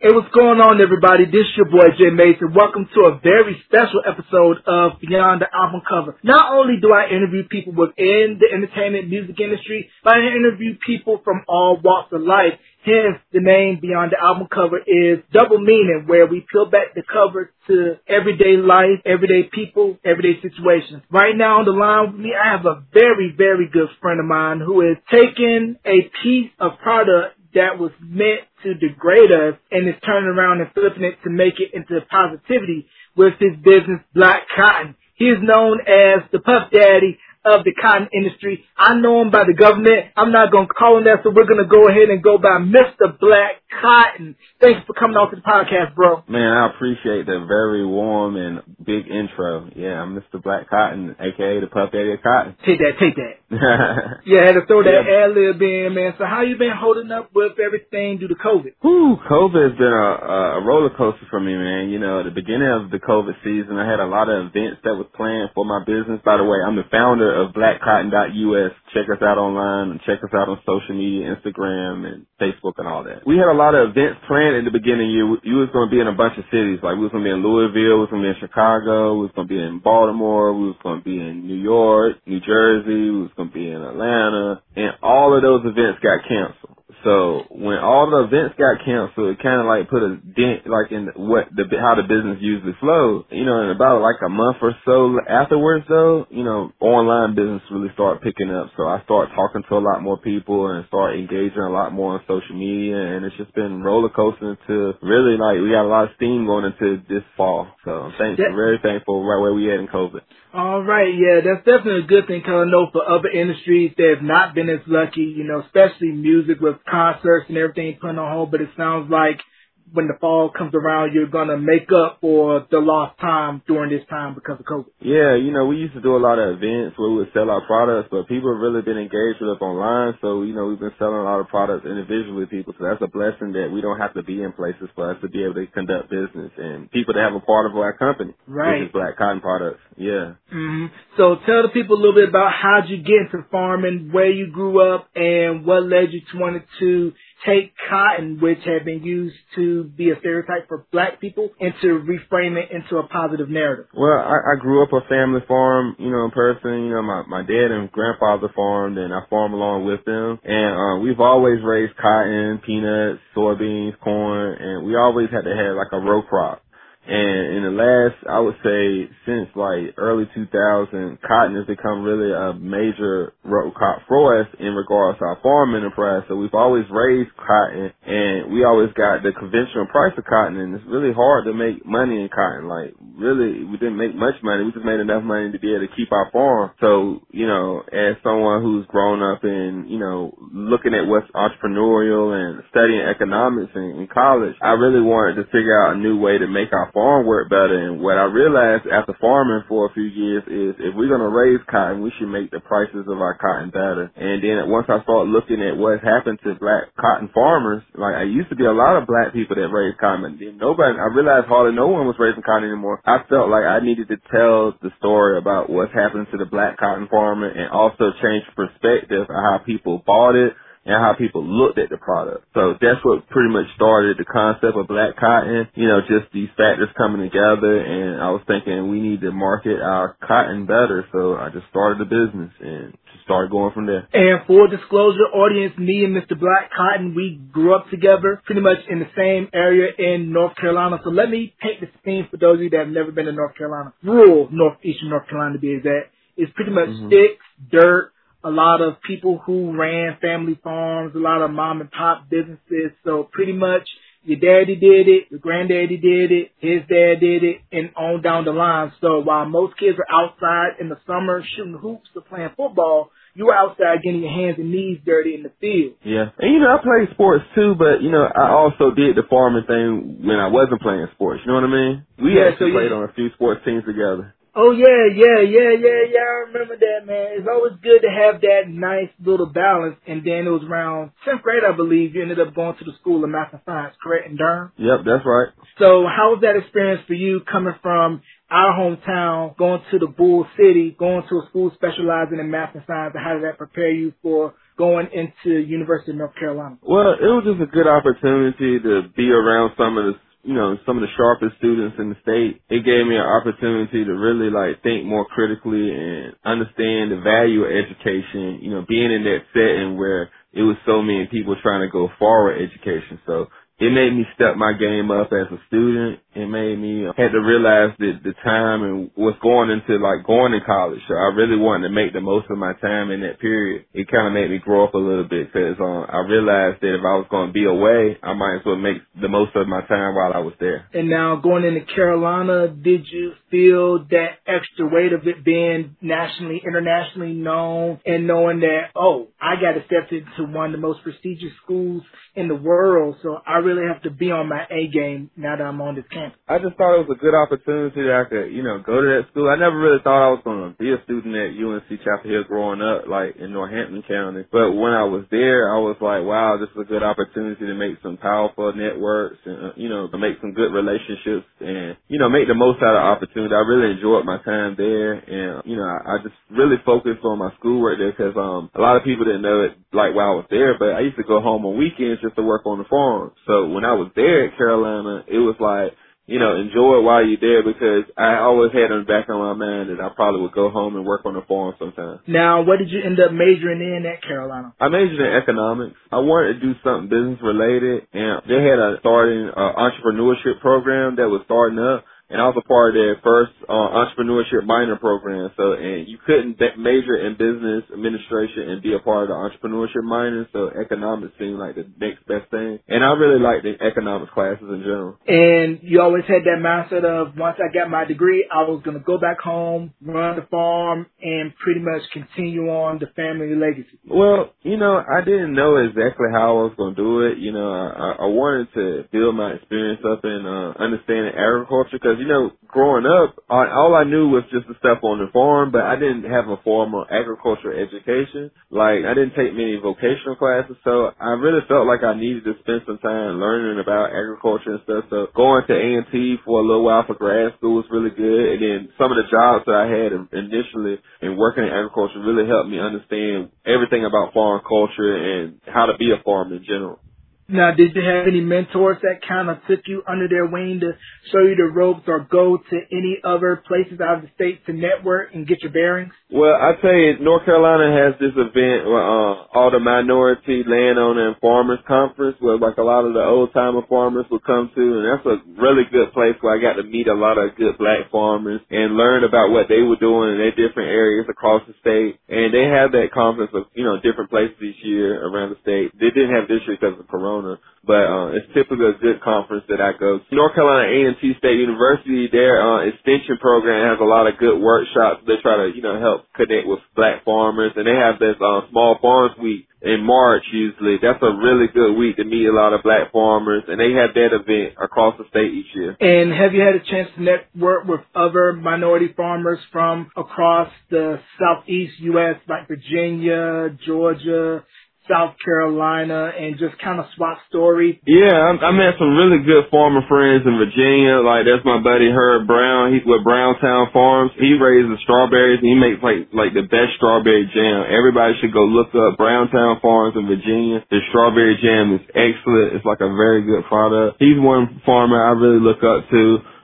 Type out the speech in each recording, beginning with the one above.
Hey, what's going on, everybody? This is your boy Jay Mason. Welcome to a very special episode of Beyond the Album Cover. Not only do I interview people within the entertainment music industry, but I interview people from all walks of life. Hence, the name Beyond the Album Cover is double meaning, where we peel back the cover to everyday life, everyday people, everyday situations. Right now on the line with me, I have a very, very good friend of mine who is taking a piece of product that was meant to degrade us and is turning around and flipping it to make it into positivity with his business Black Cotton. He is known as the Puff Daddy of the cotton industry. I know him by the government. I'm not going to call him that, so we're going to go ahead and go by Mr. Black Cotton. Thanks for coming on to the podcast, bro. Man, I appreciate the very warm and big intro. Yeah, I'm Mr. Black Cotton, aka the Puff Daddy of Cotton. Take that, take that. yeah, I had to throw that yeah. ad lib in, man. So how you been holding up with everything due to COVID? Whew, COVID has been a, a roller coaster for me, man. You know, at the beginning of the COVID season, I had a lot of events that was planned for my business. By the way, I'm the founder of blackcotton.us. Check us out online and check us out on social media, Instagram and Facebook and all that. We had a lot of events planned in the beginning. You you was going to be in a bunch of cities. Like we was going to be in Louisville, we was going to be in Chicago, we was going to be in Baltimore, we was going to be in New York, New Jersey, we was going to be in Atlanta, and all of those events got canceled. So when all the events got canceled, it kind of like put a dent like in what the how the business usually flows. You know, in about like a month or so afterwards, though, you know, online business really started picking up. So I started talking to a lot more people and start engaging a lot more on social media, and it's just been roller coasting to really like we got a lot of steam going into this fall. So I'm thankful, very thankful right where we at in COVID. All right, yeah, that's definitely a good thing because I know for other industries they have not been as lucky, you know, especially music with concerts and everything put on hold. But it sounds like when the fall comes around, you're gonna make up for the lost time during this time because of COVID. Yeah, you know, we used to do a lot of events where we would sell our products, but people have really been engaged with us online. So, you know, we've been selling a lot of products individually to people. So that's a blessing that we don't have to be in places for us to be able to conduct business and people to have a part of our company. Right. Which is Black Cotton Products. Yeah. Mm-hmm. So tell the people a little bit about how'd you get into farming, where you grew up, and what led you to wanting to take cotton, which had been used to be a stereotype for black people, and to reframe it into a positive narrative? Well, I, I grew up a family farm, you know, in person. You know, my, my dad and grandfather farmed, and I farmed along with them. And uh, we've always raised cotton, peanuts, soybeans, corn, and we always had to have like a row crop. And in the last, I would say, since like early 2000, cotton has become really a major crop for us in regards to our farm enterprise. So we've always raised cotton and we always got the conventional price of cotton and it's really hard to make money in cotton. Like really, we didn't make much money. We just made enough money to be able to keep our farm. So, you know, as someone who's grown up in, you know, looking at what's entrepreneurial and studying economics in, in college, I really wanted to figure out a new way to make our farm work better. And what I realized after farming for a few years is if we're going to raise cotton, we should make the prices of our cotton better. And then once I started looking at what happened to black cotton farmers, like I used to be a lot of black people that raised cotton. And nobody, I realized hardly no one was raising cotton anymore. I felt like I needed to tell the story about what's happening to the black cotton farmer and also change perspective of how people bought it and how people looked at the product. So that's what pretty much started the concept of black cotton, you know, just these factors coming together and I was thinking we need to market our cotton better. So I just started the business and just started going from there. And for disclosure, audience, me and Mr. Black Cotton, we grew up together pretty much in the same area in North Carolina. So let me paint the scene for those of you that have never been to North Carolina. Rural northeastern North Carolina to be exact. It's pretty much mm-hmm. sticks, dirt, a lot of people who ran family farms, a lot of mom and pop businesses. So pretty much your daddy did it, your granddaddy did it, his dad did it, and on down the line. So while most kids are outside in the summer shooting hoops or playing football, you were outside getting your hands and knees dirty in the field. Yeah. And you know, I played sports too, but you know, I also did the farming thing when I wasn't playing sports. You know what I mean? We yeah, actually so played on a few sports teams together. Oh yeah, yeah, yeah, yeah, yeah. I remember that, man. It's always good to have that nice little balance. And then it was around tenth grade, I believe. You ended up going to the School of Math and Science, correct, in Durham. Yep, that's right. So, how was that experience for you coming from our hometown, going to the Bull City, going to a school specializing in math and science? And how did that prepare you for going into University of North Carolina? Well, it was just a good opportunity to be around some of the you know, some of the sharpest students in the state. It gave me an opportunity to really like think more critically and understand the value of education, you know, being in that setting where it was so many people trying to go forward education. So it made me step my game up as a student. It made me uh, had to realize that the time and what's going into like going to college. So I really wanted to make the most of my time in that period. It kind of made me grow up a little bit because um, I realized that if I was going to be away, I might as well make the most of my time while I was there. And now going into Carolina, did you feel that extra weight of it being nationally, internationally known and knowing that, oh, I got accepted to one of the most prestigious schools in the world. So I really have to be on my A game now that I'm on this campus. I just thought it was a good opportunity that I could, you know, go to that school. I never really thought I was going to be a student at UNC Chapel Hill growing up, like in Northampton County. But when I was there, I was like, wow, this is a good opportunity to make some powerful networks and, uh, you know, to make some good relationships and, you know, make the most out of opportunity. I really enjoyed my time there and, you know, I, I just really focused on my schoolwork there because, um, a lot of people didn't know it like while I was there, but I used to go home on weekends just to work on the farm. So when I was there at Carolina, it was like, you know, enjoy it while you're there because I always had in the back of my mind that I probably would go home and work on the farm sometime. Now, what did you end up majoring in at Carolina? I majored in economics. I wanted to do something business related and they had a starting uh, entrepreneurship program that was starting up and I was a part of their first uh, entrepreneurship minor program. So, and you couldn't be- major in business administration and be a part of the entrepreneurship minor. So, economics seemed like the next best thing. And I really liked the economics classes in general. And you always had that mindset of once I got my degree, I was going to go back home, run the farm, and pretty much continue on the family legacy. Well, you know, I didn't know exactly how I was going to do it. You know, I, I wanted to build my experience up in uh, understanding agriculture because you know, growing up, all I knew was just to step on the farm, but I didn't have a formal agricultural education. Like, I didn't take many vocational classes, so I really felt like I needed to spend some time learning about agriculture and stuff. So going to A&T for a little while for grad school was really good, and then some of the jobs that I had initially in working in agriculture really helped me understand everything about farm culture and how to be a farmer in general. Now, did you have any mentors that kind of took you under their wing to show you the ropes or go to any other places out of the state to network and get your bearings? Well, I tell you, North Carolina has this event, uh, all the minority landowner and farmers conference where like a lot of the old timer farmers will come to and that's a really good place where I got to meet a lot of good black farmers and learn about what they were doing in their different areas across the state. And they have that conference of, you know, different places each year around the state. They didn't have this year because of Corona Corona, but uh, it's typically a good conference that I go to. North Carolina A&T State University, their uh, extension program has a lot of good workshops. They try to, you know, help connect with black farmers, and they have this uh, small farms week in March usually. That's a really good week to meet a lot of black farmers, and they have that event across the state each year. And have you had a chance to network with other minority farmers from across the southeast U.S., like Virginia, Georgia, South Carolina and just kind of swap stories? Yeah, I, I met some really good farmer friends in Virginia. Like that's my buddy Herb Brown. He's with Browntown Farms. He raises strawberries and he makes like like the best strawberry jam. Everybody should go look up Browntown Farms in Virginia. The strawberry jam is excellent. It's like a very good product. He's one farmer I really look up to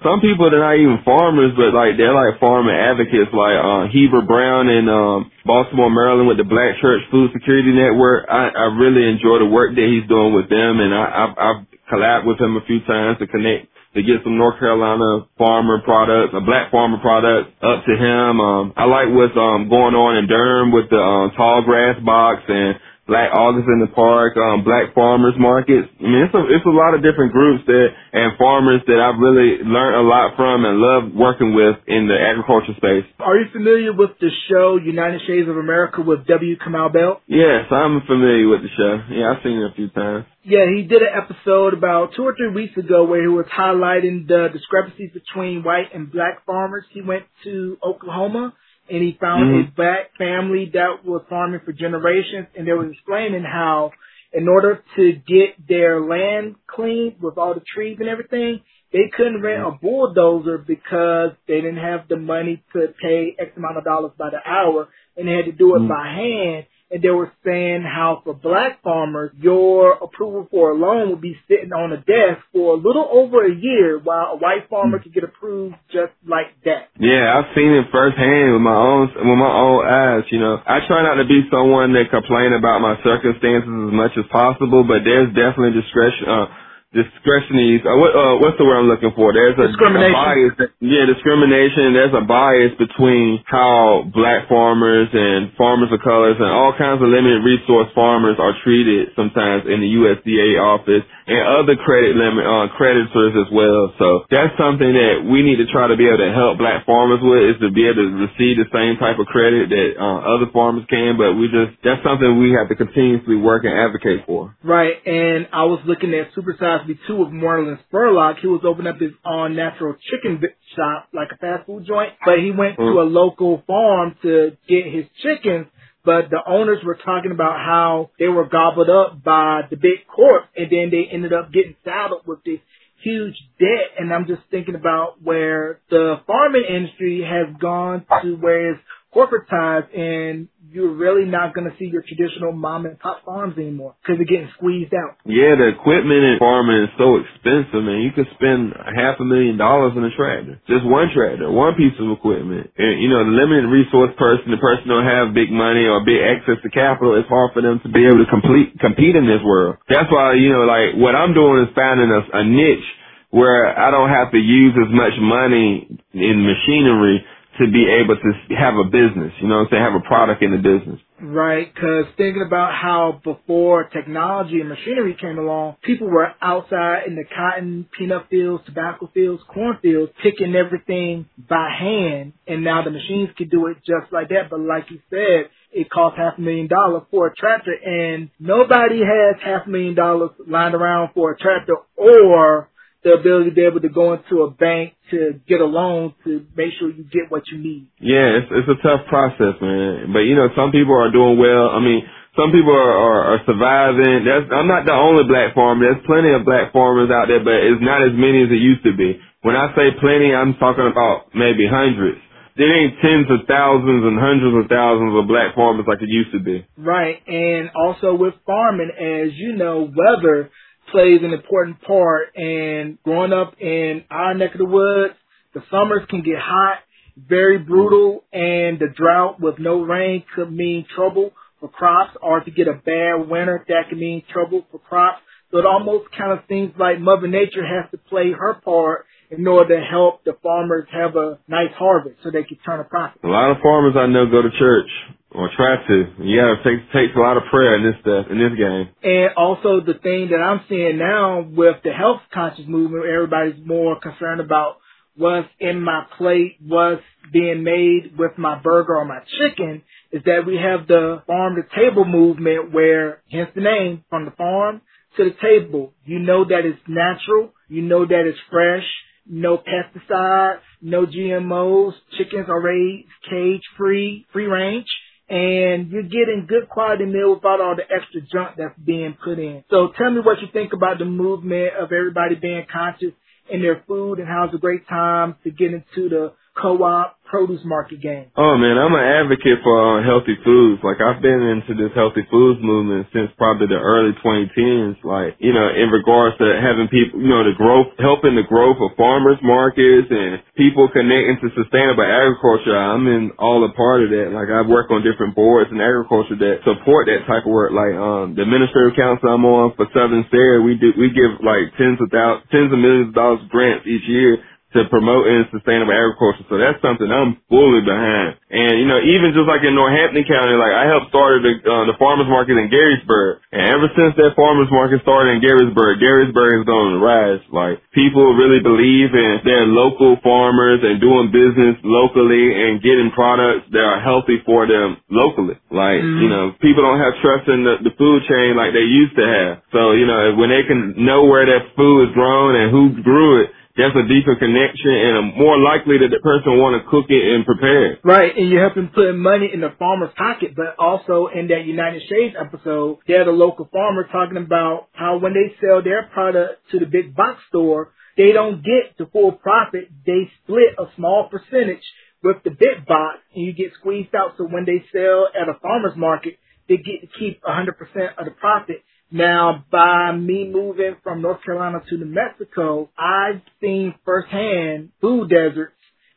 some people they're not even farmers, but like they're like farmer advocates, like uh Heber Brown in um Baltimore, Maryland, with the Black Church Food Security Network. I, I really enjoy the work that he's doing with them, and I I've, I've collabed with him a few times to connect to get some North Carolina farmer products, a black farmer product up to him. Um, I like what's um going on in Durham with the um tall grass box and Black August in the Park, um, Black Farmers Markets. I mean, it's a, it's a lot of different groups that, and farmers that I've really learned a lot from and love working with in the agriculture space. Are you familiar with the show United Shades of America with W. Kamau Bell? Yes, I'm familiar with the show. Yeah, I've seen it a few times. Yeah, he did an episode about two or three weeks ago where he was highlighting the discrepancies between white and black farmers. He went to Oklahoma and he found mm-hmm. a black family that was farming for generations, and they were explaining how, in order to get their land cleaned with all the trees and everything, they couldn't rent a bulldozer because they didn't have the money to pay X amount of dollars by the hour, and they had to do it mm-hmm. by hand. And they were saying how for black farmers, your approval for a loan would be sitting on a desk for a little over a year, while a white farmer could get approved just like that. Yeah, I've seen it firsthand with my own with my own eyes. You know, I try not to be someone that complain about my circumstances as much as possible, but there's definitely discretion. Uh, discretionary, uh, what, uh, what's the word I'm looking for? There's a, a bias. Yeah, discrimination. There's a bias between how black farmers and farmers of colors and all kinds of limited resource farmers are treated sometimes in the USDA office and other credit limit uh, creditors as well. So that's something that we need to try to be able to help black farmers with is to be able to receive the same type of credit that uh, other farmers can. But we just that's something we have to continuously work and advocate for. Right. And I was looking at Super Size Me Two of Morgan Spurlock. He was opening up his own natural chicken shop, like a fast food joint, but he went mm. to a local farm to get his chickens but the owners were talking about how they were gobbled up by the big corp and then they ended up getting saddled with this huge debt. And I'm just thinking about where the farming industry has gone to where it's corporatized and you're really not going to see your traditional mom and pop farms anymore because they're getting squeezed out. Yeah, the equipment in farming is so expensive, man. You could spend half a million dollars on a tractor, just one tractor, one piece of equipment. And you know, the limited resource person, the person don't have big money or big access to capital, it's hard for them to be able to complete compete in this world. That's why you know, like what I'm doing is finding a, a niche where I don't have to use as much money in machinery to be able to have a business, you know what I'm saying, have a product in the business. Right, because thinking about how before technology and machinery came along, people were outside in the cotton, peanut fields, tobacco fields, corn fields, picking everything by hand, and now the machines can do it just like that. But like you said, it costs half a million dollars for a tractor, and nobody has half a million dollars lying around for a tractor or the ability to be able to go into a bank to get a loan to make sure you get what you need. Yeah, it's it's a tough process, man. But you know, some people are doing well. I mean, some people are, are, are surviving. That's I'm not the only black farmer. There's plenty of black farmers out there, but it's not as many as it used to be. When I say plenty, I'm talking about maybe hundreds. There ain't tens of thousands and hundreds of thousands of black farmers like it used to be. Right, and also with farming, as you know, weather plays an important part. And growing up in our neck of the woods, the summers can get hot, very brutal, and the drought with no rain could mean trouble for crops, or to get a bad winter, that can mean trouble for crops. So it almost kind of seems like Mother Nature has to play her part in order to help the farmers have a nice harvest so they can turn a profit. A lot of farmers I know go to church or try to. Yeah, it takes takes a lot of prayer in this stuff in this game. And also the thing that I'm seeing now with the health conscious movement, everybody's more concerned about what's in my plate, what's being made with my burger or my chicken, is that we have the farm to table movement where, hence the name, from the farm to the table. You know that it's natural, you know that it's fresh, no pesticides, no GMOs, chickens are raised cage free, free range and you're getting good quality meal without all the extra junk that's being put in. So tell me what you think about the movement of everybody being conscious in their food and how it's a great time to get into the co-op produce market game? Oh man, I'm an advocate for uh, healthy foods. Like I've been into this healthy foods movement since probably the early 2010s. Like you know, in regards to having people, you know, the growth, helping the growth of farmers markets and people connecting to sustainable agriculture. I'm in all a part of that. Like I work on different boards in agriculture that support that type of work. Like um, the administrative council I'm on for Southern SARE, we do we give like tens of thousands, tens of millions of dollars grants each year to promoting sustainable agriculture. So that's something I'm fully behind. And you know, even just like in Northampton County, like I helped start the uh, the farmers market in Garysburg, and ever since that farmers market started in Garysburg, Garysburg has gone on the rise. Like people really believe in their local farmers and doing business locally and getting products that are healthy for them locally. Like mm-hmm. you know, people don't have trust in the, the food chain like they used to have. So you know, when they can know where that food is grown and who grew it there's a deeper connection and a more likely that the person want to cook it and prepare it. Right, and you're helping put money in the farmer's pocket, but also in that United Shades episode, they had a local farmer talking about how when they sell their product to the big box store, they don't get the full profit. They split a small percentage with the big box and you get squeezed out. So when they sell at a farmer's market, they get to keep 100% of the profit. Now, by me moving from North Carolina to New Mexico, I've seen firsthand food deserts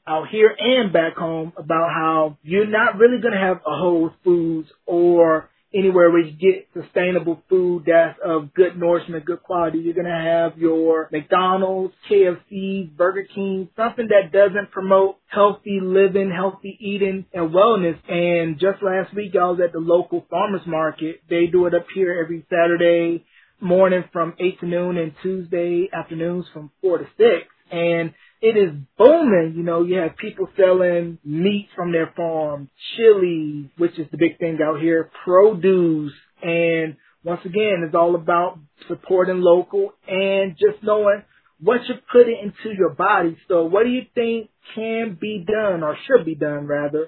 out here and back home about how you're not really going to have a Whole Foods or anywhere where you get sustainable food that's of good nourishment, good quality. You're gonna have your McDonald's, KFC, Burger King, something that doesn't promote healthy living, healthy eating, and wellness. And just last week I was at the local farmers market. They do it up here every Saturday morning from 8 to noon and Tuesday afternoons from 4 to 6. And it is booming. You know, you have people selling meat from their farm, chili, which is the big thing out here, produce, and once again, it's all about supporting local and just knowing what you're putting into your body. So what do you think can be done or should be done rather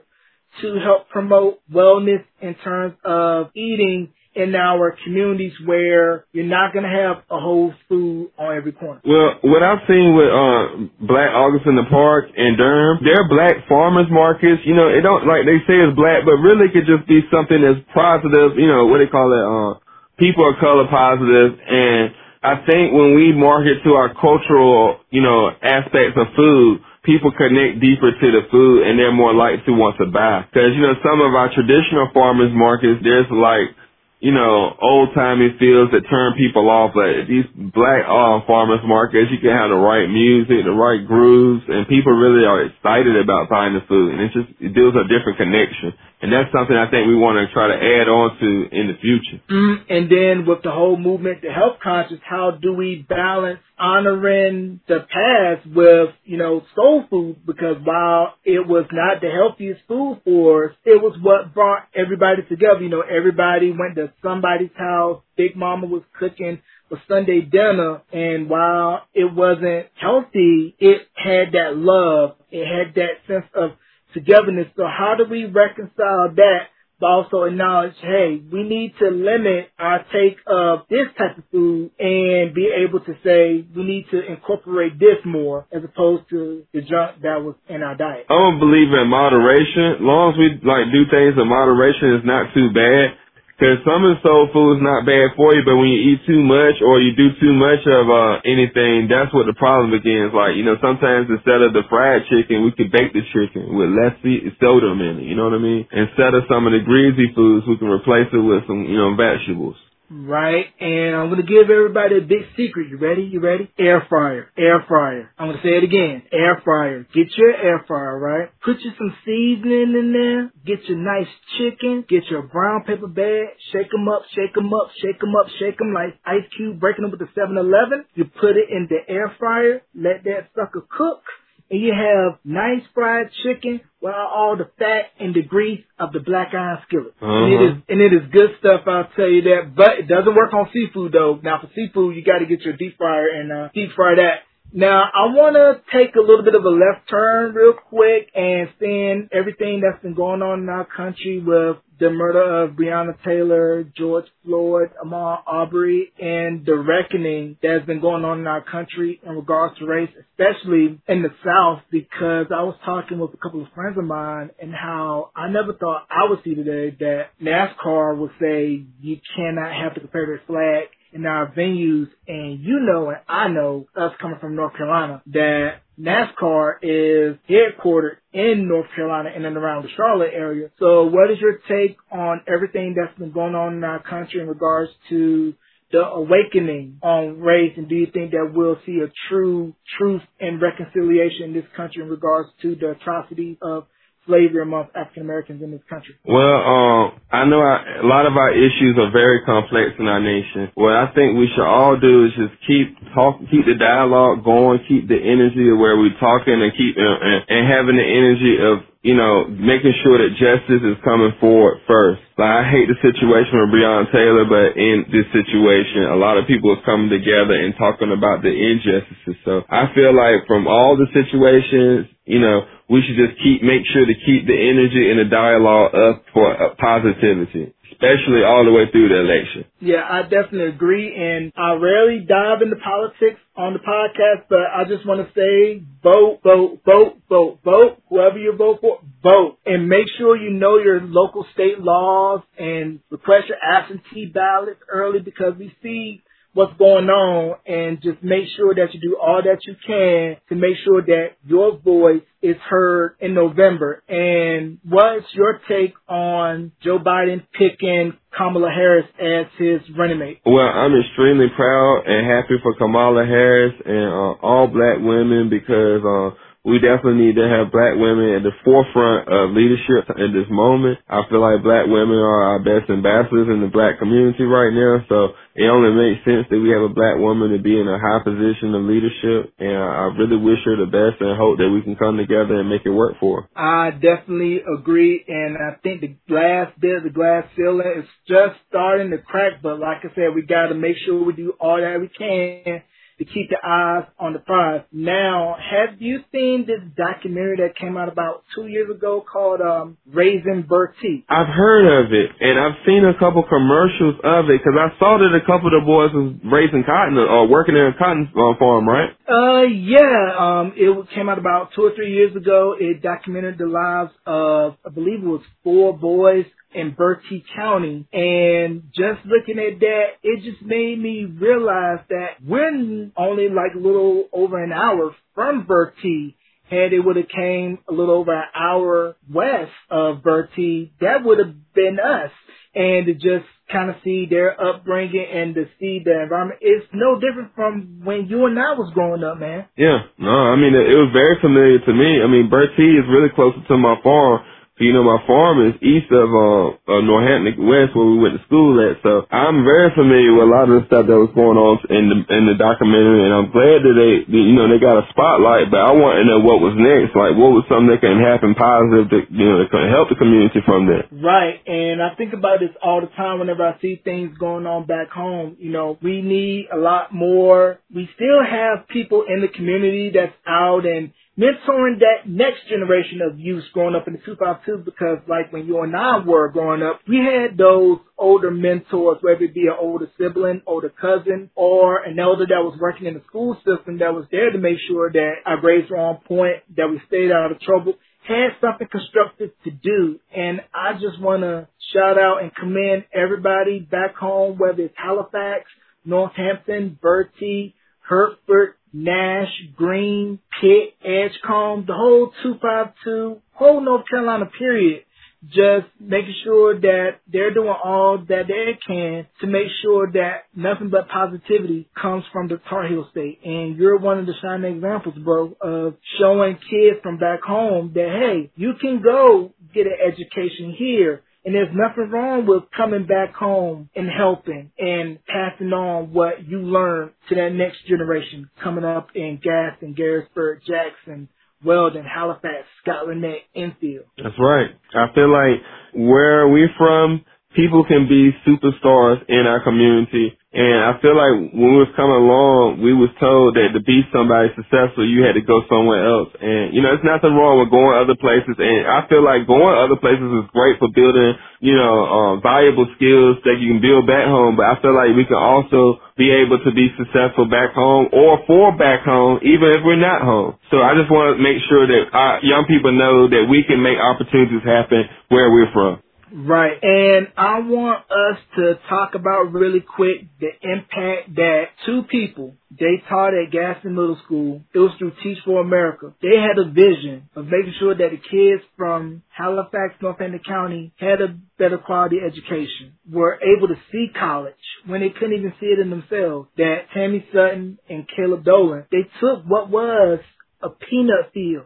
to help promote wellness in terms of eating in our communities where you're not going to have a whole food on every corner? Well, what I've seen with uh, Black August in the Park and Durham, they're black farmers markets. You know, it don't like they say it's black, but really it could just be something that's positive. You know, what they call it, uh, people of color positive. And I think when we market to our cultural, you know, aspects of food, people connect deeper to the food and they're more likely to want to buy. Because, you know, some of our traditional farmers markets, there's like you know, old timey feels that turn people off. But these black uh, farmers markets, you can have the right music, the right grooves, and people really are excited about buying the food. And it just it builds a different connection. And that's something I think we want to try to add on to in the future. Mm, and then with the whole movement to health conscious, how do we balance honoring the past with, you know, soul food? Because while it was not the healthiest food for us, it was what brought everybody together. You know, everybody went to somebody's house. Big Mama was cooking for Sunday dinner, and while it wasn't healthy, it had that love. It had that sense of togetherness. So how do we reconcile that? But also acknowledge, hey, we need to limit our take of this type of food and be able to say we need to incorporate this more as opposed to the junk that was in our diet. I don't believe in moderation. As long as we like do things in moderation, it's not too bad. Cause some of the soul food is not bad for you, but when you eat too much or you do too much of uh anything, that's what the problem begins. Like, you know, sometimes instead of the fried chicken, we could bake the chicken with less sodium in it, you know what I mean? Instead of some of the greasy foods, we can replace it with some, you know, vegetables. Right, and I'm gonna give everybody a big secret. You ready? You ready? Air fryer, air fryer. I'm gonna say it again. Air fryer. Get your air fryer, right? Put you some seasoning in there. Get your nice chicken. Get your brown paper bag. Shake them up, shake them up, shake them up, shake them like ice cube breaking them with the 7-Eleven. You put it in the air fryer. Let that sucker cook and you have nice fried chicken with all the fat and the grease of the black iron skillet. Uh-huh. And it is and it is good stuff, I'll tell you that. But it doesn't work on seafood though. Now for seafood you gotta get your deep fryer and uh, deep fry that. Now, I want to take a little bit of a left turn real quick and seeing everything that's been going on in our country with the murder of Breonna Taylor, George Floyd, Ahmaud Arbery, and the reckoning that's been going on in our country in regards to race, especially in the South, because I was talking with a couple of friends of mine and how I never thought I would see today that NASCAR would say you cannot have the Confederate flag in our venues and you know and I know us coming from North Carolina that NASCAR is headquartered in North Carolina and in around the Charlotte area. So what is your take on everything that's been going on in our country in regards to the awakening on race and do you think that we'll see a true truth and reconciliation in this country in regards to the atrocities of slavery amongst African Americans in this country? Well, um, I know a lot of our issues are very complex in our nation. What I think we should all do is just keep talk, keep the dialogue going, keep the energy of where we're talking, and keep uh, and, and having the energy of you know making sure that justice is coming forward first. Like I hate the situation with Breonna Taylor, but in this situation, a lot of people are coming together and talking about the injustices. So I feel like from all the situations, you know, we should just keep make sure to keep the energy and the dialogue up for uh, positivity especially all the way through the election. Yeah, I definitely agree. And I rarely dive into politics on the podcast, but I just want to say vote, vote, vote, vote, vote. Whoever you vote for, vote. And make sure you know your local state laws and request your absentee ballots early because we see what's going on and just make sure that you do all that you can to make sure that your voice is heard in November. And what's your take on Joe Biden picking Kamala Harris as his running mate? Well, I'm extremely proud and happy for Kamala Harris and uh, all black women because uh, we definitely need to have black women at the forefront of leadership in this moment. I feel like black women are our best ambassadors in the black community right now. So it only makes sense that we have a black woman to be in a high position of leadership. And I really wish her the best and hope that we can come together and make it work for her. I definitely agree. And I think the glass bit, the glass ceiling is just starting to crack. But like I said, we got to make sure we do all that we can to keep the eyes on the prize. Now, have you seen this documentary that came out about two years ago called um, Raising Bertie? I've heard of it, and I've seen a couple commercials of it because I saw that a couple of the boys was raising cotton or working in a cotton uh, farm, right? Uh, yeah. Um, it came out about two or three years ago. It documented the lives of, I believe it was four boys in Bertie County. And just looking at that, it just made me realize that we're only like a little over an hour from Bertie. Had it would have came a little over an hour west of Bertie, that would have been us. And to just kind of see their upbringing and to see the environment, it's no different from when you and I was growing up, man. Yeah, no, I mean, it was very familiar to me. I mean, Bertie is really closer to my farm you know, my farm is east of uh, uh Northampton West where we went to school at. So I'm very familiar with a lot of the stuff that was going on in the in the documentary and I'm glad that they you know, they got a spotlight, but I want to know what was next. Like what was something that can happen positive that you know that can help the community from there. Right. And I think about this all the time whenever I see things going on back home. You know, we need a lot more we still have people in the community that's out and mentoring that next generation of youth growing up in the 252 because like when you and I were growing up, we had those older mentors, whether it be an older sibling, older cousin, or an elder that was working in the school system that was there to make sure that our grades were on point, that we stayed out of trouble, had something constructive to do. And I just want to shout out and commend everybody back home, whether it's Halifax, Northampton, Bertie, Hertford, Nash, Greene, Pitt, Edgecombe, the whole 252, whole North Carolina period, just making sure that they're doing all that they can to make sure that nothing but positivity comes from the Tar Heel State. And you're one of the shining examples, bro, of showing kids from back home that, hey, you can go get an education here and there's nothing wrong with coming back home and helping and passing on what you learned to that next generation coming up in Gaston, Garysburg, Jackson, Weldon, Halifax, Scotland Enfield. That's right. I feel like where are we're from, people can be superstars in our community and I feel like when we was coming along, we was told that to be somebody successful, you had to go somewhere else. And, you know, there's nothing wrong with going other places. And I feel like going other places is great for building, you know, uh, valuable skills that you can build back home. But I feel like we can also be able to be successful back home or for back home, even if we're not home. So I just want to make sure that our young people know that we can make opportunities happen where we're from. Right. And I want us to talk about really quick the impact that two people they taught at Gaston Middle School. It was through Teach for America. They had a vision of making sure that the kids from Halifax, Northampton County had a better quality education, were able to see college when they couldn't even see it in themselves. That Tammi Sutton and Caleb Dolan, they took what was a peanut field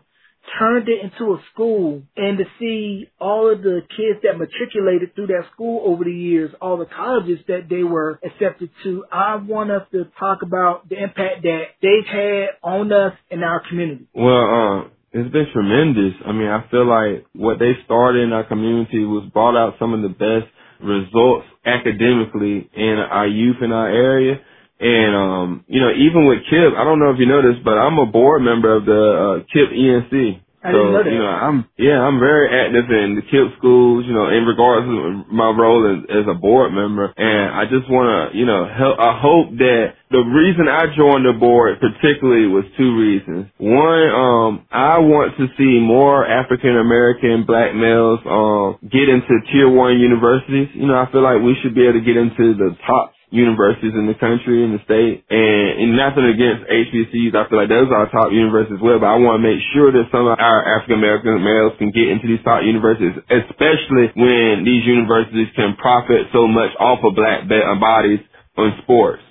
turned it into a school and to see all of the kids that matriculated through that school over the years, all the colleges that they were accepted to, I want us to talk about the impact that they've had on us in our community. Well, uh, it's been tremendous. I mean, I feel like what they started in our community was brought out some of the best results academically in our youth in our area. And um, you know, even with KIPP, I don't know if you know this, but I'm a board member of the uh, KIPP ENC. I so, know you know, I'm, yeah, I'm very active in the KIPP schools, you know, in regards to my role as, as a board member. And I just want to, you know, help, I hope that the reason I joined the board particularly was two reasons. One, um, I want to see more African American black males, um, get into tier one universities. You know, I feel like we should be able to get into the top universities in the country, in the state, and, and nothing against HBCUs. I feel like those are top universities as well, but I want to make sure that some of our African American males can get into these top universities, especially when these universities can profit so much off of black bodies on sports.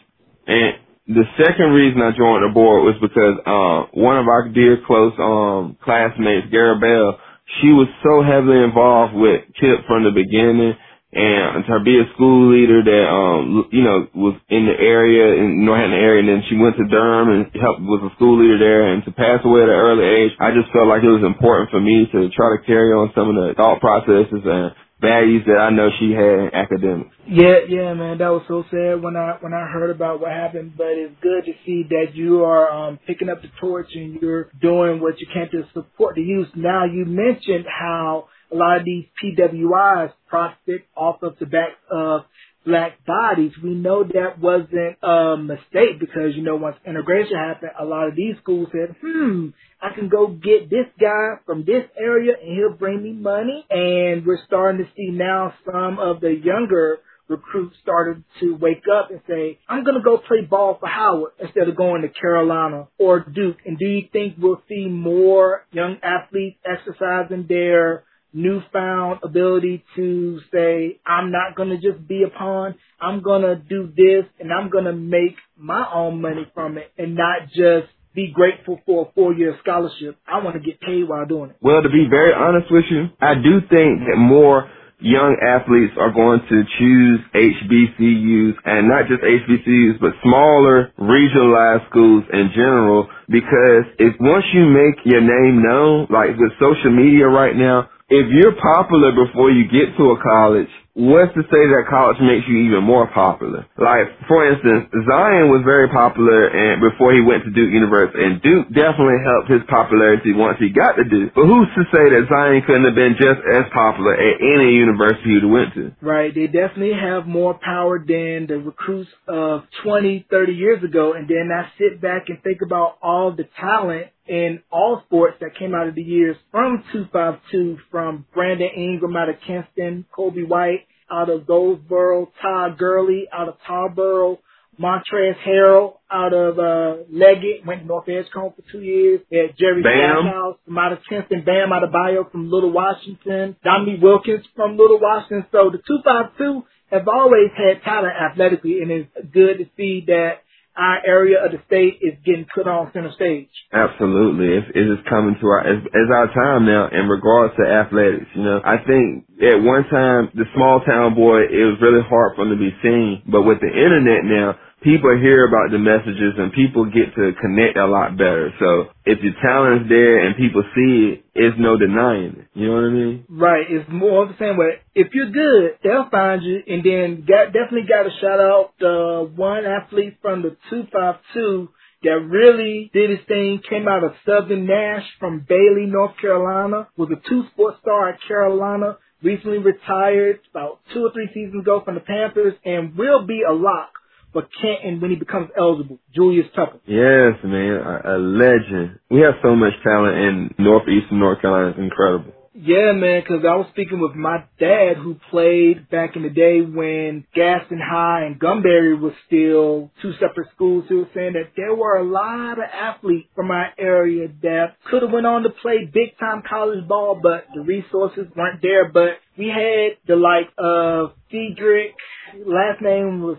And the second reason I joined the board was because uh, one of our dear close um, classmates, Gary Bell, she was so heavily involved with KIPP from the beginning and to be a school leader that um you know was in the area in Northampton area and then she went to Durham and helped was a school leader there and to pass away at an early age I just felt like it was important for me to try to carry on some of the thought processes and values that I know she had in academics. Yeah, yeah, man, that was so sad when I when I heard about what happened. But it's good to see that you are um, picking up the torch and you're doing what you can to support the youth. Now, you mentioned how a lot of these PWIs profit off of the back of black bodies. We know that wasn't a mistake because, you know, once integration happened, a lot of these schools said, hmm, I can go get this guy from this area and he'll bring me money. And we're starting to see now some of the younger recruits started to wake up and say, I'm going to go play ball for Howard instead of going to Carolina or Duke. And do you think we'll see more young athletes exercising their newfound ability to say, I'm not going to just be a pawn. I'm going to do this and I'm going to make my own money from it and not just be grateful for a four-year scholarship. I want to get paid while doing it. Well, to be very honest with you, I do think that more young athletes are going to choose HBCUs and not just HBCUs, but smaller regionalized schools in general because if once you make your name known, like with social media right now, if you're popular before you get to a college, what's to say that college makes you even more popular? Like, for instance, Zion was very popular and before he went to Duke University, and Duke definitely helped his popularity once he got to Duke. But who's to say that Zion couldn't have been just as popular at any university he went to? Right. They definitely have more power than the recruits of 20, 30 years ago. And then I sit back and think about all the talent in all sports that came out of the years from 252, from Brandon Ingram out of Kinston, Coby White out of Goldsboro, Todd Gurley out of Tarboro, Montrezl Harrell out of uh, Leggett, went to North Edgecombe for two years. We had Jerry Stackhouse from out of Kinston, Bam Adebayo from Little Washington, Dominique Wilkins from Little Washington. So the 252 have always had talent athletically, and it's good to see that our area of the state is getting put on center stage. Absolutely. It's, it is coming to our, it's, it's our time now in regards to athletics. You know, I think at one time, the small town boy, it was really hard for him to be seen. But with the internet now, people hear about the messages and people get to connect a lot better. So if your talent's there and people see it, it's no denying it. You know what I mean? Right. It's more of the same way. If you're good, they'll find you. And then got, definitely got to shout out the one athlete from the 252 that really did his thing, came out of Southern Nash from Bailey, North Carolina, was a two sport star at Carolina, recently retired about two or three seasons ago from the Panthers, and will be a lock but can- and when he becomes eligible. Julius Tucker. Yes, man, a, a legend. We have so much talent in northeastern North Carolina. It's incredible. Yeah, man, because I was speaking with my dad who played back in the day when Gaston High and Gunbury was still two separate schools. He was saying that there were a lot of athletes from our area that could have went on to play big time college ball, but the resources weren't there. But we had the like of Cedric, last name was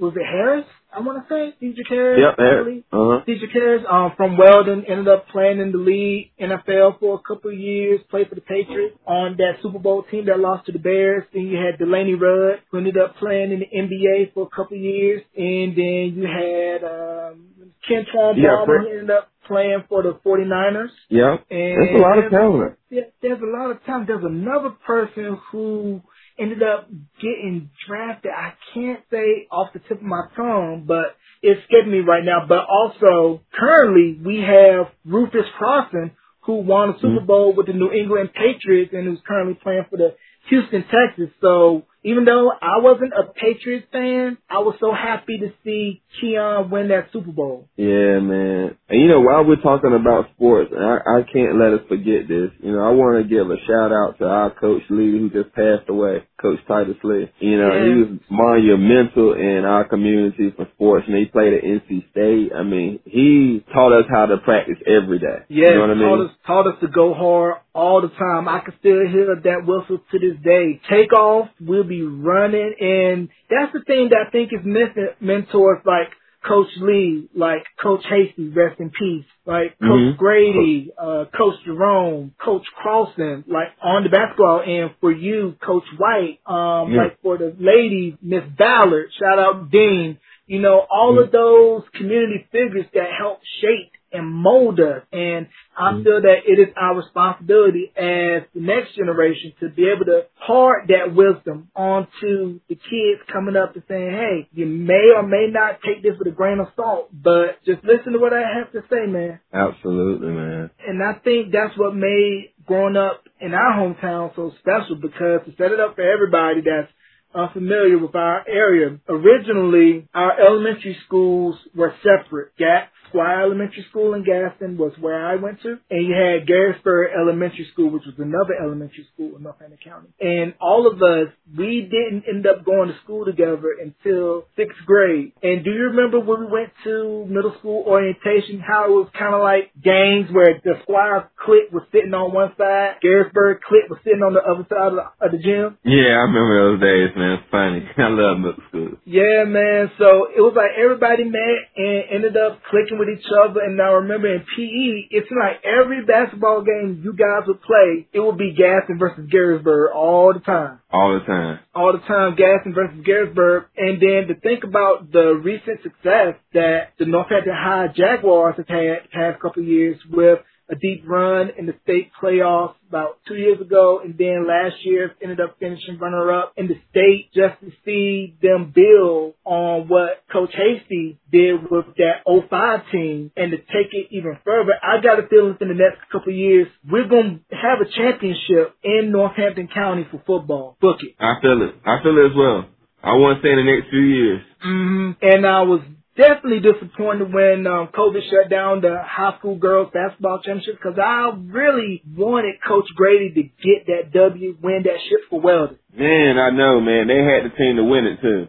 was it Harris? I want to say Cedric Harris. Yep, Harris. Uh-huh. Harris um, from Weldon ended up playing in the league NFL for a couple of years. Played for the Patriots on that Super Bowl team that lost to the Bears. Then you had Delaney Rudd who ended up playing in the NBA for a couple of years, and then you had um, Kentron yeah, who ended up playing for the 49ers. Yeah, and there's a lot of talent. Yeah, there's a lot of talent. There's another person who ended up getting drafted. I can't say off the tip of my tongue, but it's getting me right now. But also, currently, we have Rufus Crossen, who won a Super Mm-hmm. Bowl with the New England Patriots and who's currently playing for the Houston Texans. So even though I wasn't a Patriots fan, I was so happy to see Keion win that Super Bowl. Yeah, man. And you know, while we're talking about sports, I, I can't let us forget this. You know, I want to give a shout out to our coach Lee, who just passed away, Coach Titus Lee. You know, he was monumental in our community for sports, and he played at NC State. I mean, he taught us how to practice every day. Yeah, you know what I mean? taught us taught us to go hard all the time. I can still hear that whistle to this day. Take off, we'll be running, and that's the thing that I think is missing mentors like Coach Lee, like Coach Hasty, rest in peace, like Coach Mhm. Grady, uh, Coach Jerome, Coach Carlson, like on the basketball end for you, Coach White, um, Yeah. like for the ladies, Miss Ballard, shout out Dean, you know, all of those community figures that help shape and mold us. And I Mhm. feel that it is our responsibility as the next generation to be able to part that wisdom onto the kids coming up and saying, hey, you may or may not take this with a grain of salt, but just listen to what I have to say, man. Absolutely, man. And I think that's what made growing up in our hometown so special because to set it up for everybody that's unfamiliar with our area, originally our elementary schools were separate. Gat Squire Elementary School in Gaston was where I went to, and you had Garysburg Elementary School, which was another elementary school in Northampton County. And all of us, we didn't end up going to school together until sixth grade. And do you remember when we went to middle school orientation, how it was kind of like gangs where the Squire clique was sitting on one side, Garysburg clique was sitting on the other side of the, of the gym? Yeah, I remember those days, man. It's funny. I love middle school. Yeah, man. So it was like everybody met and ended up clicking with each other. And now remember in PE, it's like every basketball game you guys would play, it would be Gaston versus Garysburg all the time. All the time. All the time, Gaston versus Garysburg. And then to think about the recent success that the Northampton High Jaguars have had the past couple of years with a deep run in the state playoffs about two years ago, and then last year ended up finishing runner up in the state just to see them build on what Coach Hasty did with that 05 team and to take it even further. I got a feeling in the next couple of years we're gonna have a championship in Northampton County for football. Book it. I feel it. I feel it as well. I want to say in the next few years. hmm And I was definitely disappointed when um, COVID shut down the high school girls basketball championship because I really wanted Coach Grady to get that W, win that ship for Weldon. Man, I know, man. They had the team to win it too.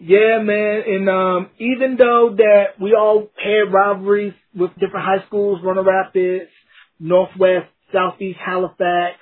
Yeah, man. And um, even though that we all had rivalries with different high schools, Roanoke Rapids, Northwest, Southeast Halifax,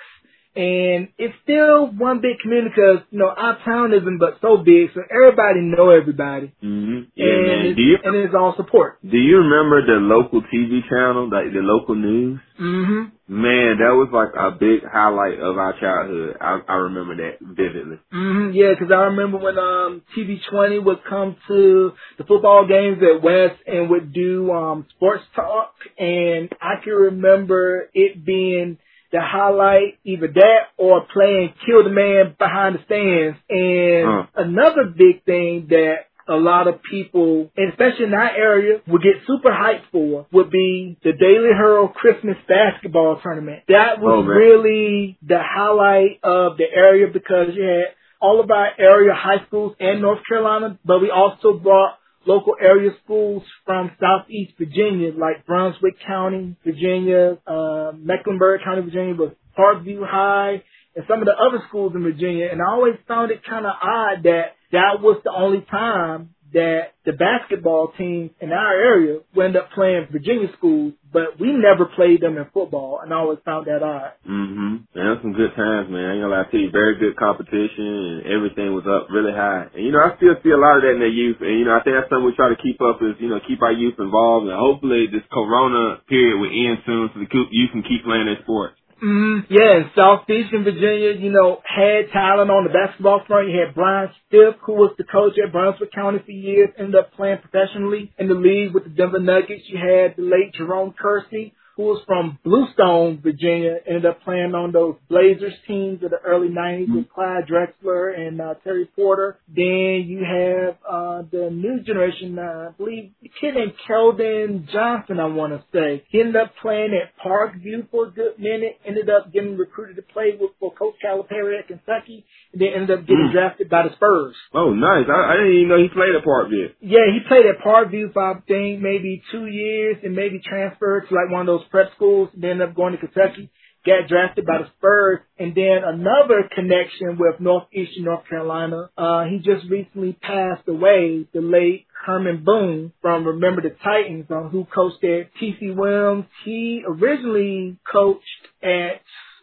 and it's still one big community because, you know, our town isn't but so big, so everybody know everybody. hmm Yeah, and, man. it's, Do you and it's all support. do you remember the local TV channel, like the local news? hmm Man, that was like a big highlight of our childhood. I, I remember that vividly. hmm yeah, because I remember when um TV twenty would come to the football games at West and would do um sports talk, and I can remember it being the highlight, either that or playing Kill the Man behind the stands. And Uh. another big thing that a lot of people, and especially in our area, would get super hyped for would be the Daily Herald Christmas basketball tournament. That was Oh, really the highlight of the area because you had all of our area high schools in North Carolina, but we also brought local area schools from Southeast Virginia, like Brunswick County, Virginia, uh, Mecklenburg County, Virginia, but Parkview High, and some of the other schools in Virginia. And I always found it kind of odd that that was the only time that the basketball teams in our area would end up playing Virginia schools, but we never played them in football, and I always found that odd. Mm-hmm. Man, that's some good times, man. I ain't gonna lie to you. Very good competition and everything was up really high. And you know, I still see a lot of that in the youth. And you know, I think that's something we try to keep up is, you know, keep our youth involved and hopefully this corona period will end soon so the youth can keep playing their sports. Mm, yeah, in Southeastern Virginia, you know, had talent on the basketball front. You had Bryant Stith, who was the coach at Brunswick County for years, ended up playing professionally in the league with the Denver Nuggets. You had the late Jerome Kersey, who was from Bluestone, Virginia, ended up playing on those Blazers teams of the early 90s with Clyde Drexler and uh, Terry Porter. Then you have uh, the new generation, uh, I believe, a kid named Keldon Johnson, I want to say. He ended up playing at Parkview for a good minute, ended up getting recruited to play with for Coach Calipari at Kentucky, and then ended up getting mm. drafted by the Spurs. Oh, nice. I, I didn't even know he played at Parkview. Yeah, he played at Parkview for, I think, maybe two years and maybe transferred to like one of those prep schools, and then ended up going to Kentucky got drafted by the Spurs, and then another connection with Northeastern North Carolina. Uh, he just recently passed away, the late Herman Boone from Remember the Titans, um, who coached at TC Williams. He originally coached at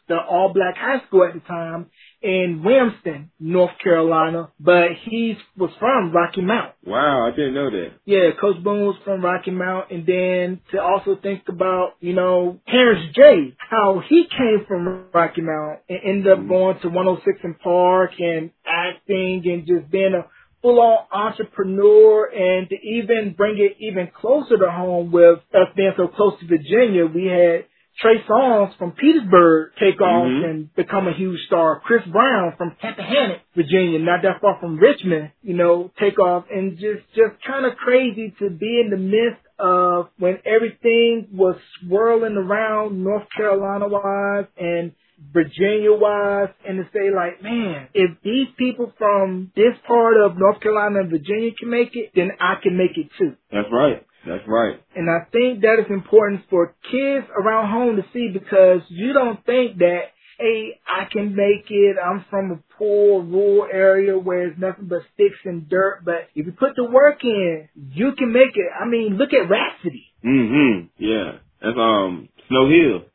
the all black high school at the time in Williamston, North Carolina, but he was from Rocky Mount. Wow, I didn't know that. Yeah, Coach Boone was from Rocky Mount, and then to also think about, you know, Terrence J, how he came from Rocky Mount and ended up mm-hmm. going to 106 and Park and acting and just being a full-on entrepreneur and to even bring it even closer to home with us being so close to Virginia, we had Trey Songz from Petersburg take off mm-hmm. and become a huge star. Chris Brown from Tappahannock, Virginia, not that far from Richmond, you know, take off and just, just kind of crazy to be in the midst of when everything was swirling around North Carolina wise and Virginia wise and to say like, man, if these people from this part of North Carolina and Virginia can make it, then I can make it too. That's right. That's right. And I think that is important for kids around home to see because you don't think that, hey, I can make it. I'm from a poor rural area where it's nothing but sticks and dirt. But if you put the work in, you can make it. I mean, look at Rapsody. Mm-hmm. Yeah. That's um Snow Hill.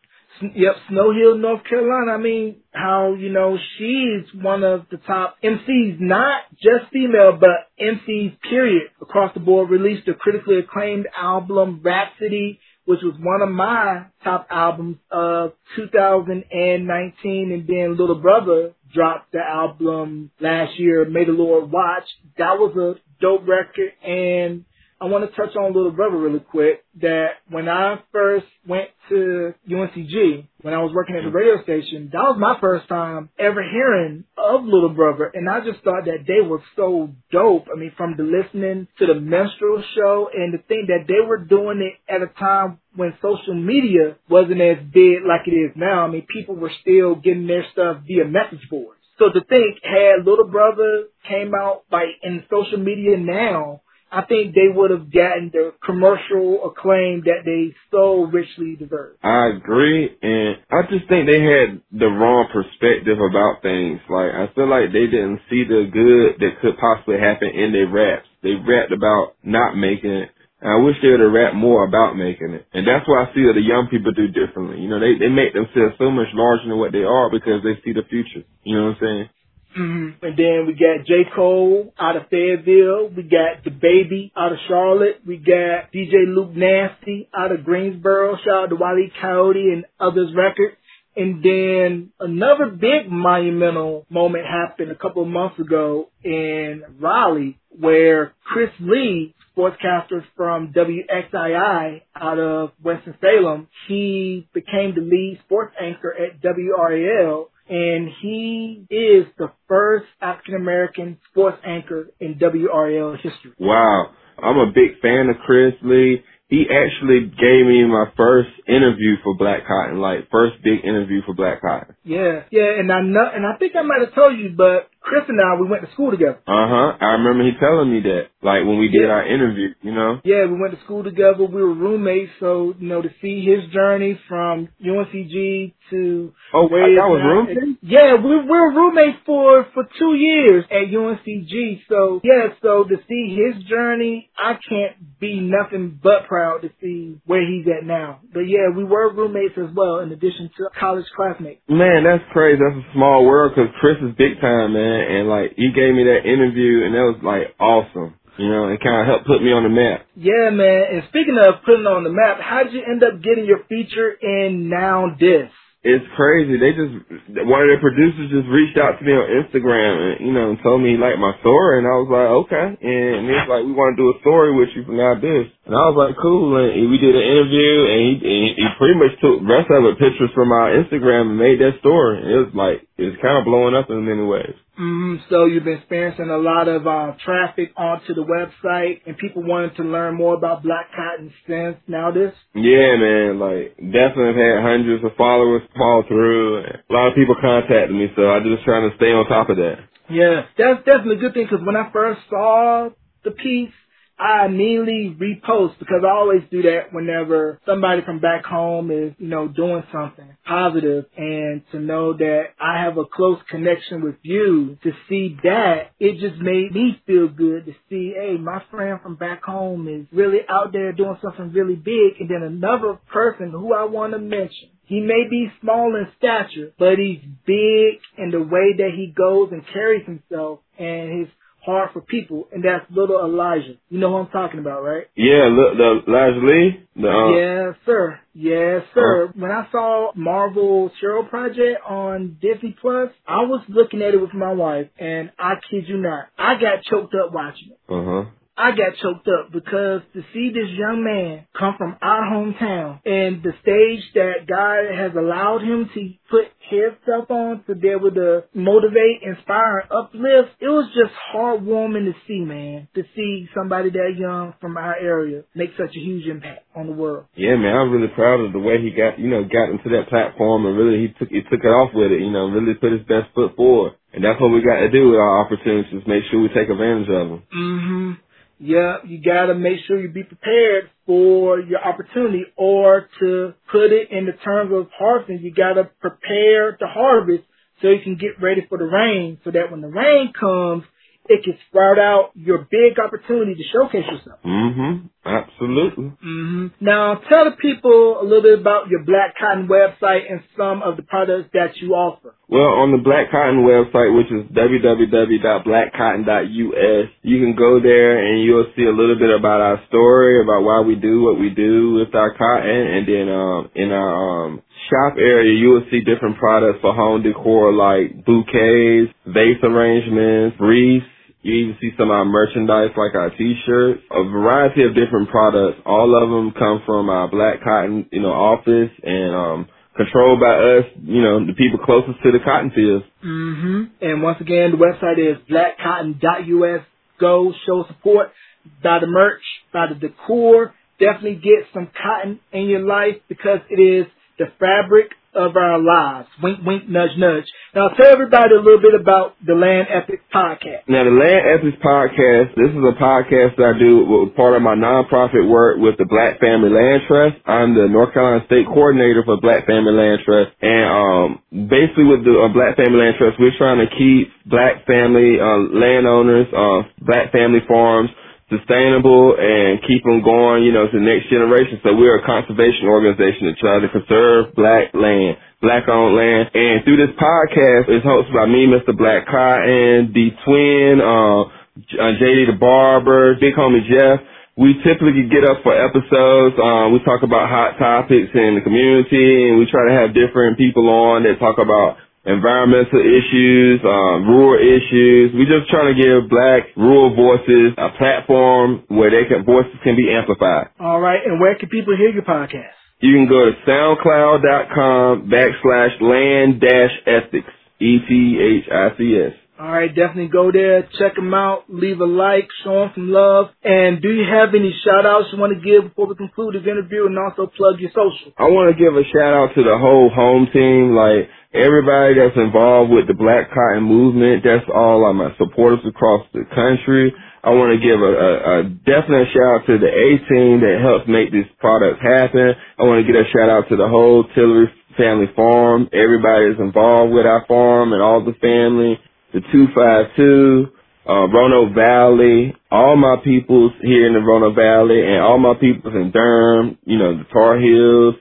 Yep, Snow Hill, North Carolina. I mean, how, you know, she's one of the top MCs, not just female, but MCs, period, across the board, released a critically acclaimed album, Rhapsody, which was one of my top albums of 2019. And then Little Brother dropped the album last year, May the Lord Watch. That was a dope record. And I want to touch on Little Brother really quick. That when I first went to UNCG, when I was working at the radio station, that was my first time ever hearing of Little Brother, and I just thought that they were so dope. I mean, from the listening to the minstrel show, and the thing that they were doing it at a time when social media wasn't as big like it is now. I mean, people were still getting their stuff via message boards. So to think, had Little Brother came out by in social media now, I think they would have gotten the commercial acclaim that they so richly deserve. I agree, and I just think they had the wrong perspective about things. Like, I feel like they didn't see the good that could possibly happen in their raps. They rapped about not making it. And I wish they would have rapped more about making it. And that's why I see that the young people do differently. You know, they, they make themselves so much larger than what they are because they see the future. You know what I'm saying? Mm-hmm. And then we got J. Cole out of Fayetteville. We got DaBaby out of Charlotte. We got DJ Luke Nasty out of Greensboro. Shout out to Wiley Coyote and others records. And then another big monumental moment happened a couple of months ago in Raleigh where Chris Lee, sportscaster from WXII out of Winston-Salem, he became the lead sports anchor at WRAL and he is the first African American sports anchor in WRAL history. Wow. I'm a big fan of Chris Lee. He actually gave me my first interview for Black Cotton, like first big interview for Black Cotton. Yeah, yeah, and I know, and I think I might have told you, but Chris and I, we went to school together. Uh huh. I remember he telling me that, like when we did our interview, you know. Yeah, we went to school together. We were roommates, so you know to see his journey from UNCG to oh, wait, that was roommates. Yeah, we, we were roommates for for two years at UNCG. So yeah, so to see his journey, I can't be nothing but proud to see where he's at now. But yeah, we were roommates as well, in addition to college classmates. Man, that's crazy. That's a small world because Chris is big time, man and like he gave me that interview, and that was like awesome. You know, it kind of helped put me on the map. Yeah, man. And speaking of putting on the map, how did you end up getting your feature in NowThis? it's crazy. They just one of the producers just reached out to me on Instagram and you know and told me he liked my story, and I was like, okay. And he was like, we want to do a story with you for NowThis, and I was like, cool. And we did an interview, and he and he pretty much took the rest of it pictures from our Instagram and made that story. It was like it's kind of blowing up in many ways. Mm, so you've been experiencing a lot of uh, traffic onto the website and people wanting to learn more about Black Cotton since NowThis? Yeah, man. Like definitely had hundreds of followers fall through. A lot of people contacted me, so I'm just trying to stay on top of that. Yeah, that's definitely a good thing because when I first saw the piece, I immediately repost because I always do that whenever somebody from back home is, you know, doing something positive and to know that I have a close connection with you to see that it just made me feel good to see, hey, my friend from back home is really out there doing something really big. And then another person who I want to mention he may be small in stature, but he's big in the way that he goes and carries himself. And his hard for people, and that's little Elijah. You know who I'm talking about, right? Yeah, the Elijah Lee. The, um, yes, sir. Yes, sir. Uh, when I saw Marvel's Hero Project on Disney Plus, I was looking at it with my wife, and I kid you not, I got choked up watching it. Uh huh. I got choked up because to see this young man come from our hometown and the stage that God has allowed him to put his stuff on to be able to motivate, inspire, and uplift, it was just heartwarming to see, man. To see somebody that young from our area make such a huge impact on the world. Yeah, man, I'm really proud of the way he got, you know, got into that platform and really he took he took it off with it, you know, really put his best foot forward. And that's what we got to do with our opportunities, make sure we take advantage of them. Mm-hmm yeah, you gotta make sure you be prepared for your opportunity or to put it in the terms of harvesting, you gotta prepare to harvest so you can get ready for the rain so that when the rain comes, it can sprout out your big opportunity to showcase yourself. Mm-hmm. Absolutely. Mm-hmm. Now, tell the people a little bit about your Black Cotton website and some of the products that you offer. Well, on the Black Cotton website, which is www.blackcotton.us, you can go there and you'll see a little bit about our story, about why we do what we do with our cotton, and then um, in our um, shop area, you will see different products for home decor like bouquets, vase arrangements, wreaths, you even see some of our merchandise like our t-shirts, a variety of different products. All of them come from our black cotton, you know, office and, um, controlled by us, you know, the people closest to the cotton fields. Mm-hmm. And once again, the website is blackcotton.us. Go show support by the merch, by the decor. Definitely get some cotton in your life because it is the fabric of our lives. Wink, wink, nudge, nudge. Now tell everybody a little bit about the Land Ethics Podcast. Now the Land Ethics Podcast, this is a podcast that I do with part of my nonprofit work with the Black Family Land Trust. I'm the North Carolina State Coordinator for Black Family Land Trust. And um, basically with the uh, Black Family Land Trust, we're trying to keep black family uh, landowners, uh, black family farms, sustainable and keep them going, you know, to the next generation. So we're a conservation organization that tries to conserve black land, black owned land. And through this podcast, it's hosted by me, Mr. Black Cotton, the twin, uh, uh JD the Barber, Big Homie Jeff. We typically get up for episodes. Uh, we talk about hot topics in the community and we try to have different people on that talk about environmental issues, um, rural issues. We just trying to give black rural voices a platform where they can voices can be amplified. All right, and where can people hear your podcast? You can go to soundcloud.com backslash land dash ethics. E T H I C S. All right, definitely go there, check them out, leave a like, show them some love. And do you have any shout outs you want to give before we conclude this interview and also plug your social? I want to give a shout out to the whole home team. Like, everybody that's involved with the Black Cotton movement. That's all of my supporters across the country. I want to give a, a, a definite shout out to the A team that helps make this product happen. I want to give a shout out to the whole Tillery family farm. Everybody is involved with our farm and all the family. The 252, uh, Roanoke Valley, all my peoples here in the Roanoke Valley and all my peoples in Durham, you know, the Tar Heels,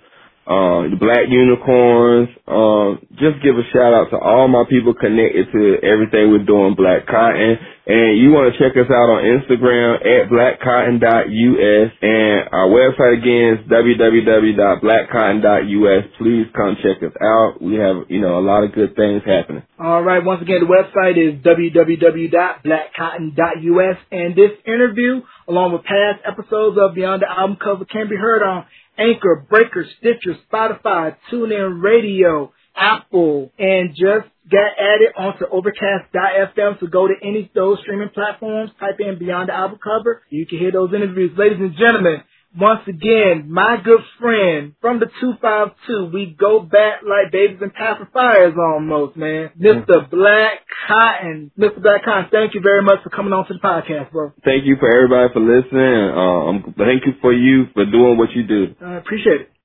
uh, the Black Unicorns. Um, just give a shout out to all my people connected to everything we're doing, Black Cotton. And you want to check us out on Instagram at blackcotton.us. And our website again is www.blackcotton.us. Please come check us out. We have, you know, a lot of good things happening. All right. Once again, the website is www.blackcotton.us. And this interview, along with past episodes of Beyond the Album Cover, can be heard on Anchor, Breaker, Stitcher, Spotify, TuneIn Radio, Apple, and just got added onto Overcast.fm. So go to any of those streaming platforms, type in Beyond the Album Cover. You can hear those interviews. Ladies and gentlemen, once again, my good friend from the 252, we go back like babies and pacifiers almost, man. Mr. Black Cotton. Mr. Black Cotton, thank you very much for coming on to the podcast, bro. Thank you for everybody for listening. Um, thank you for you for doing what you do. I appreciate it.